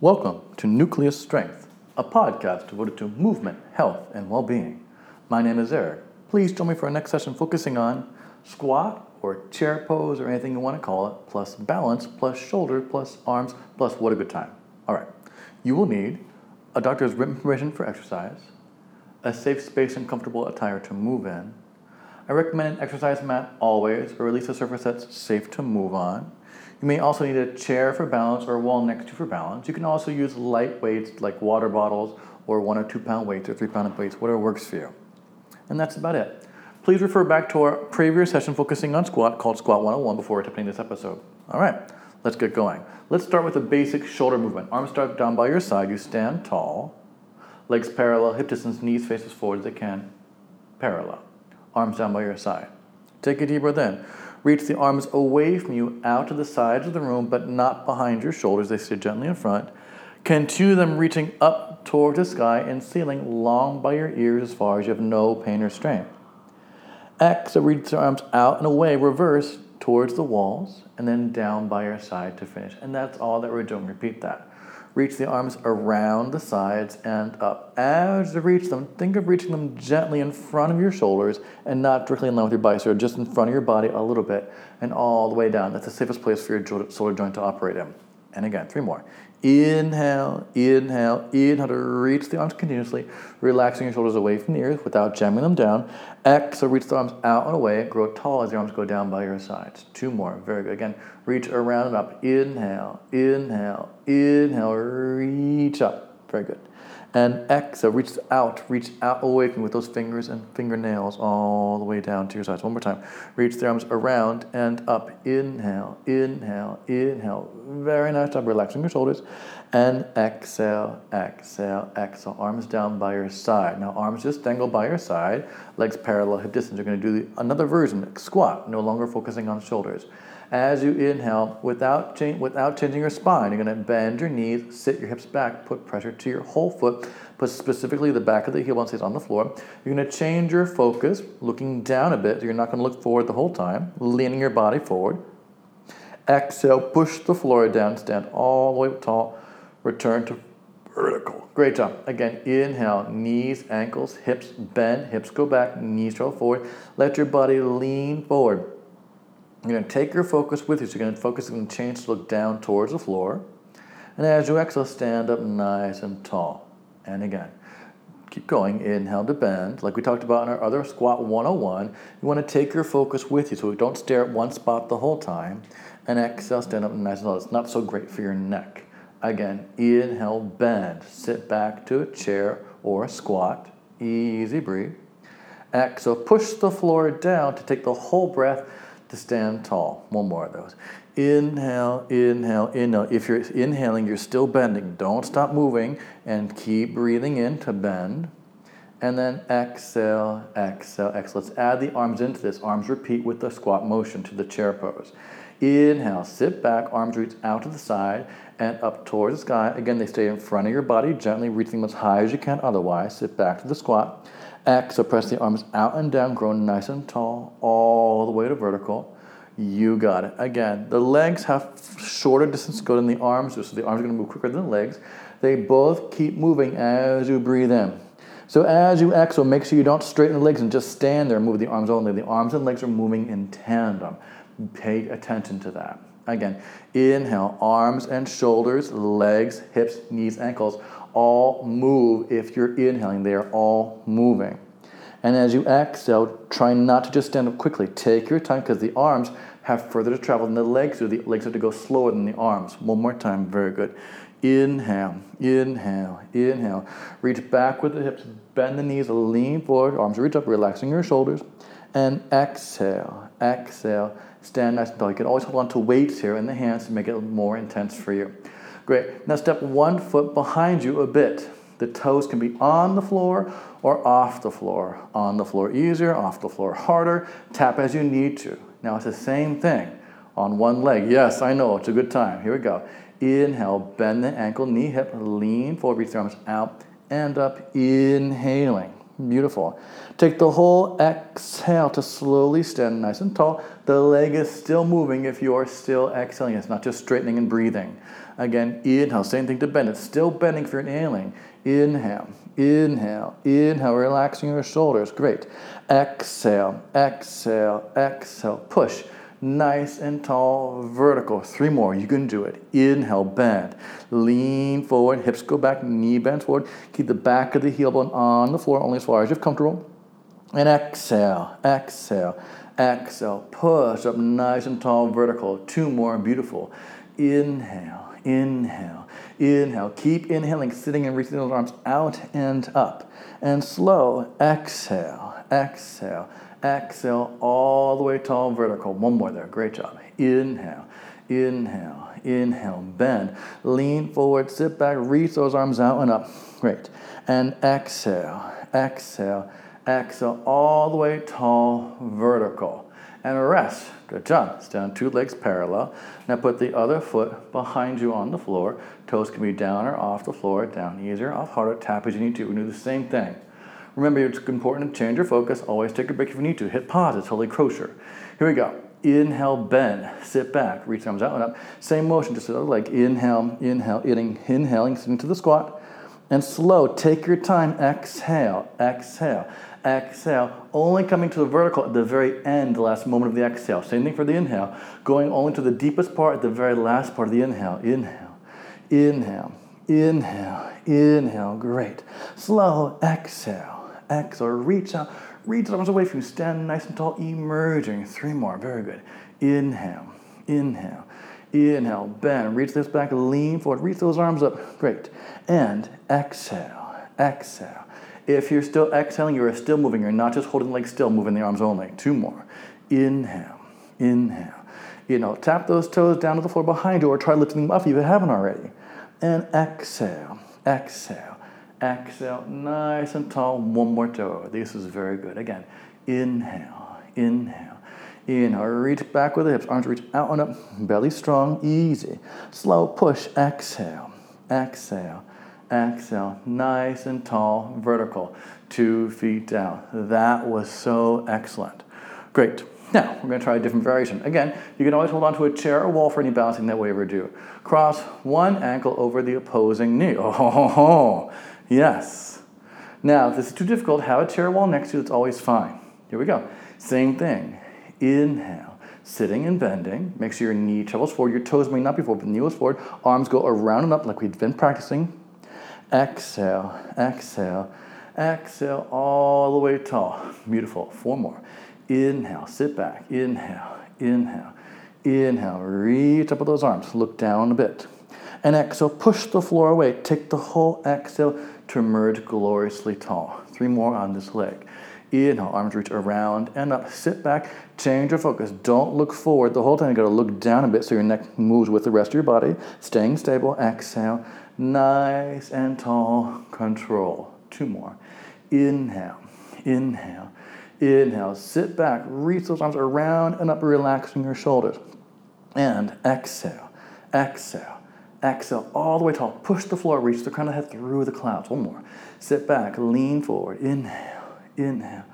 Welcome to Nucleus Strength, a podcast devoted to movement, health, and well being. My name is Eric. Please join me for our next session focusing on squat or chair pose or anything you want to call it, plus balance, plus shoulder, plus arms, plus what a good time. All right. You will need a doctor's written permission for exercise, a safe space and comfortable attire to move in. I recommend an exercise mat always, or at least a surface that's safe to move on. You may also need a chair for balance or a wall next to you for balance. You can also use light weights like water bottles or one or two pound weights or three pound weights, whatever works for you. And that's about it. Please refer back to our previous session focusing on squat called Squat 101 before attempting this episode. All right, let's get going. Let's start with a basic shoulder movement. Arms start down by your side. You stand tall, legs parallel, hip distance, knees faces forward as they can, parallel. Arms down by your side. Take a deep breath in. Reach the arms away from you out to the sides of the room, but not behind your shoulders. They sit gently in front. Continue them reaching up towards the sky and ceiling long by your ears as far as you have no pain or strain. Exhale, reach the arms out and away, reverse towards the walls, and then down by your side to finish. And that's all that we're doing. Repeat that. Reach the arms around the sides and up. As you reach them, think of reaching them gently in front of your shoulders and not directly in line with your bicep, just in front of your body a little bit and all the way down. That's the safest place for your shoulder joint to operate in. And again, three more. Inhale, inhale, inhale to reach the arms continuously, relaxing your shoulders away from the ears without jamming them down. Exhale, reach the arms out and away, grow tall as your arms go down by your sides. Two more, very good. Again, reach around and up. Inhale, inhale, inhale, reach up. Very good. And exhale, reach out, reach out away from with those fingers and fingernails all the way down to your sides. One more time. Reach the arms around and up. Inhale, inhale, inhale. Very nice job relaxing your shoulders. And exhale, exhale, exhale. Arms down by your side. Now, arms just dangle by your side, legs parallel, hip distance. You're going to do the, another version, squat, no longer focusing on shoulders. As you inhale, without, without changing your spine, you're going to bend your knees, sit your hips back, put pressure to your whole foot, put specifically the back of the heel once it's on the floor. You're going to change your focus, looking down a bit. So You're not going to look forward the whole time, leaning your body forward. Exhale, push the floor down, stand all the way tall, return to vertical. Great job. Again, inhale, knees, ankles, hips bend, hips go back, knees trail forward. Let your body lean forward. You're going to take your focus with you. So you're going to focus and change to look down towards the floor. And as you exhale, stand up nice and tall. And again, keep going. Inhale to bend. Like we talked about in our other squat 101, you want to take your focus with you so don't stare at one spot the whole time. And exhale, stand up nice and tall. It's not so great for your neck. Again, inhale, bend. Sit back to a chair or a squat. Easy breathe. Exhale, push the floor down to take the whole breath to stand tall. One more of those. Inhale, inhale, inhale. If you're inhaling, you're still bending. Don't stop moving and keep breathing in to bend. And then exhale, exhale, exhale. Let's add the arms into this. Arms repeat with the squat motion to the chair pose. Inhale, sit back, arms reach out to the side and up towards the sky. Again, they stay in front of your body, gently reaching them as high as you can otherwise. Sit back to the squat. Exhale, press the arms out and down, grow nice and tall, all the way to vertical. You got it. Again, the legs have shorter distance to go than the arms, so the arms are going to move quicker than the legs. They both keep moving as you breathe in. So as you exhale, make sure you don't straighten the legs and just stand there and move the arms only. The arms and legs are moving in tandem. Pay attention to that. Again, inhale, arms and shoulders, legs, hips, knees, ankles all move if you're inhaling. They are all moving. And as you exhale, try not to just stand up quickly. Take your time because the arms have further to travel than the legs do. The legs have to go slower than the arms. One more time, very good. Inhale, inhale, inhale. Reach back with the hips, bend the knees, lean forward, arms reach up, relaxing your shoulders. And exhale, exhale. Stand nice and tall. You can always hold on to weights here in the hands to make it more intense for you. Great. Now step one foot behind you a bit. The toes can be on the floor or off the floor. On the floor easier, off the floor harder. Tap as you need to. Now it's the same thing on one leg. Yes, I know, it's a good time. Here we go. Inhale, bend the ankle, knee, hip, lean forward, reach the arms out and up. Inhaling. Beautiful. Take the whole exhale to slowly stand nice and tall. The leg is still moving if you are still exhaling. It's not just straightening and breathing. Again, inhale, same thing to bend. It's still bending if you're inhaling. Inhale, inhale, inhale, relaxing your shoulders. Great. Exhale, exhale, exhale. Push nice and tall, vertical. Three more, you can do it. Inhale, bend. Lean forward, hips go back, knee bends forward. Keep the back of the heel bone on the floor, only as far as you're comfortable. And exhale, exhale, exhale. Push up nice and tall, vertical. Two more, beautiful. Inhale, inhale, inhale. Keep inhaling, sitting and reaching those arms out and up. And slow, exhale, exhale Exhale all the way tall, vertical. One more there. Great job. Inhale, inhale, inhale. Bend. Lean forward, sit back, reach those arms out and up. Great. And exhale, exhale, exhale all the way tall, vertical. And rest. Good job. Stand two legs parallel. Now put the other foot behind you on the floor. Toes can be down or off the floor, down easier, off harder. Tap as you need to. We do the same thing. Remember, it's important to change your focus. Always take a break if you need to. Hit pause. It's wholly kosher. Here we go. Inhale, bend, sit back, reach arms out and up. Same motion, just other leg. Inhale, inhale, eating, inhaling, sitting to the squat. And slow, take your time. Exhale, exhale, exhale. Only coming to the vertical at the very end, the last moment of the exhale. Same thing for the inhale. Going only to the deepest part at the very last part of the inhale. Inhale, inhale, inhale, inhale. Great. Slow, exhale exhale, reach out, reach arms away from you, stand nice and tall, emerging. Three more, very good. Inhale, inhale, inhale, bend, reach this back, lean forward, reach those arms up, great. And exhale, exhale. If you're still exhaling, you are still moving. You're not just holding the legs still, moving the arms only. Two more. Inhale, inhale. You know, tap those toes down to the floor behind you or try lifting them up if you haven't already. And exhale, exhale. Exhale, nice and tall. One more toe. This is very good. Again, inhale, inhale, inhale. Reach back with the hips. Arms reach out and up. Belly strong, easy. Slow push. Exhale, exhale, exhale. Nice and tall, vertical. Two feet down. That was so excellent. Great. Now, we're going to try a different variation. Again, you can always hold on to a chair or wall for any balancing that we ever do. Cross one ankle over the opposing knee. Oh, ho, ho. Yes. Now, if this is too difficult, have a chair wall next to you. It's always fine. Here we go. Same thing. Inhale. Sitting and bending. Make sure your knee travels forward. Your toes may not be forward, but knee goes forward. Arms go around and up like we've been practicing. Exhale. Exhale. Exhale all the way tall. Beautiful. Four more. Inhale. Sit back. Inhale. Inhale. Inhale. Reach up with those arms. Look down a bit. And exhale. Push the floor away. Take the whole exhale to emerge gloriously tall. Three more on this leg. Inhale, arms reach around and up. Sit back, change your focus. Don't look forward the whole time. You gotta look down a bit so your neck moves with the rest of your body. Staying stable. Exhale, nice and tall. Control. Two more. Inhale, inhale, inhale. Sit back, reach those arms around and up, relaxing your shoulders. And exhale, exhale. Exhale all the way tall. Push the floor, reach the crown of the head through the clouds. One more. Sit back, lean forward. Inhale, inhale,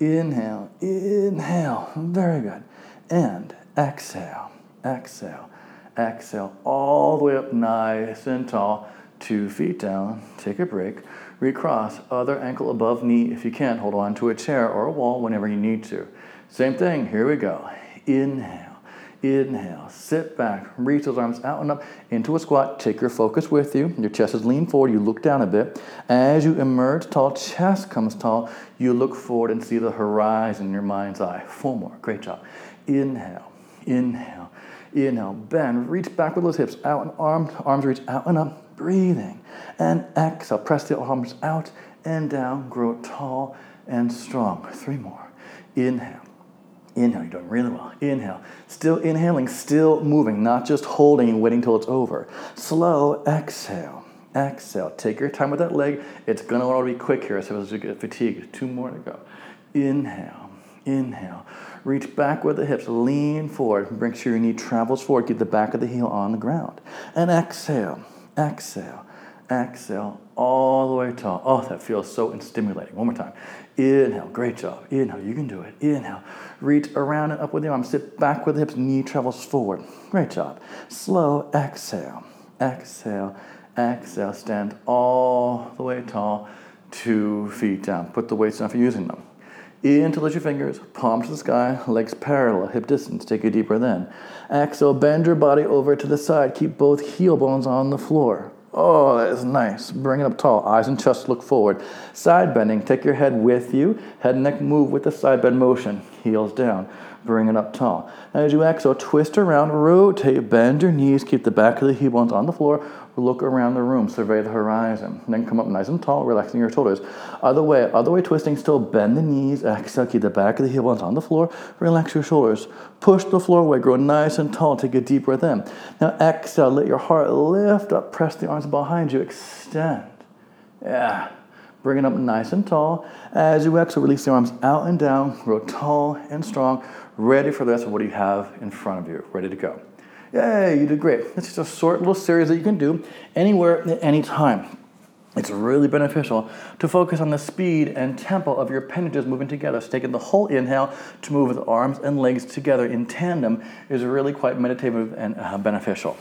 inhale, inhale. Very good. And exhale, exhale, exhale all the way up nice and tall. Two feet down. Take a break. Recross. Other ankle above knee. If you can't hold on to a chair or a wall whenever you need to. Same thing. Here we go. Inhale Inhale, sit back, reach those arms out and up into a squat. Take your focus with you. Your chest is lean forward. You look down a bit. As you emerge tall, chest comes tall. You look forward and see the horizon in your mind's eye. Four more. Great job. Inhale, inhale, inhale. Bend, reach back with those hips out and arms, arms reach out and up. Breathing. And exhale. Press the arms out and down. Grow tall and strong. Three more. Inhale. Inhale, you're doing really well. Inhale. Still inhaling, still moving, not just holding and waiting till it's over. Slow, exhale. Exhale. Take your time with that leg. It's to want to be quick here, so as you get fatigued. Two more to go. Inhale. Inhale. Reach back with the hips. Lean forward. Make sure your knee travels forward. Keep the back of the heel on the ground. And exhale. Exhale. Exhale all the way tall. Oh, that feels so stimulating. One more time. Inhale, great job. Inhale, you can do it. Inhale, reach around and up with your arms. Sit back with the hips, knee travels forward. Great job. Slow exhale. Exhale, exhale. Stand all the way tall. Two feet down. Put the weights down for using them. In to lift your fingers, palms to the sky, legs parallel, hip distance. Take a deep breath in. Exhale, bend your body over to the side. Keep both heel bones on the floor. Oh, that is nice. Bring it up tall. Eyes and chest look forward. Side bending. Take your head with you. Head and neck move with the side bend motion. Heels down. Bring it up tall. Now, as you exhale, twist around, rotate, bend your knees. Keep the back of the heel bones on the floor. Look around the room, survey the horizon. Then come up nice and tall, relaxing your shoulders. Other way, other way twisting, still bend the knees. Exhale, keep the back of the heel bones on the floor. Relax your shoulders. Push the floor away, grow nice and tall. Take a deep breath in. Now exhale, let your heart lift up, press the arms behind you, extend. Yeah. Bring it up nice and tall. As you exhale, release the arms out and down, grow tall and strong, ready for the rest of what you have in front of you, ready to go. Yay, you did great. It's just a short little series that you can do anywhere at any time. It's really beneficial to focus on the speed and tempo of your appendages moving together. So taking the whole inhale to move the arms and legs together in tandem is really quite meditative and uh, beneficial.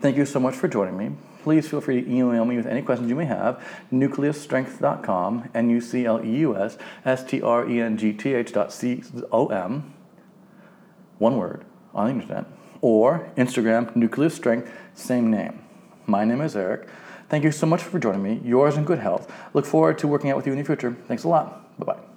Thank you so much for joining me. Please feel free to email me with any questions you may have. Nucleusstrength.com, N U C L E U S S T R E N G T H dot C O M, one word, on the internet or Instagram, Nucleus Strength, same name. My name is Eric. Thank you so much for joining me. Yours in good health. Look forward to working out with you in the future. Thanks a lot. Bye bye.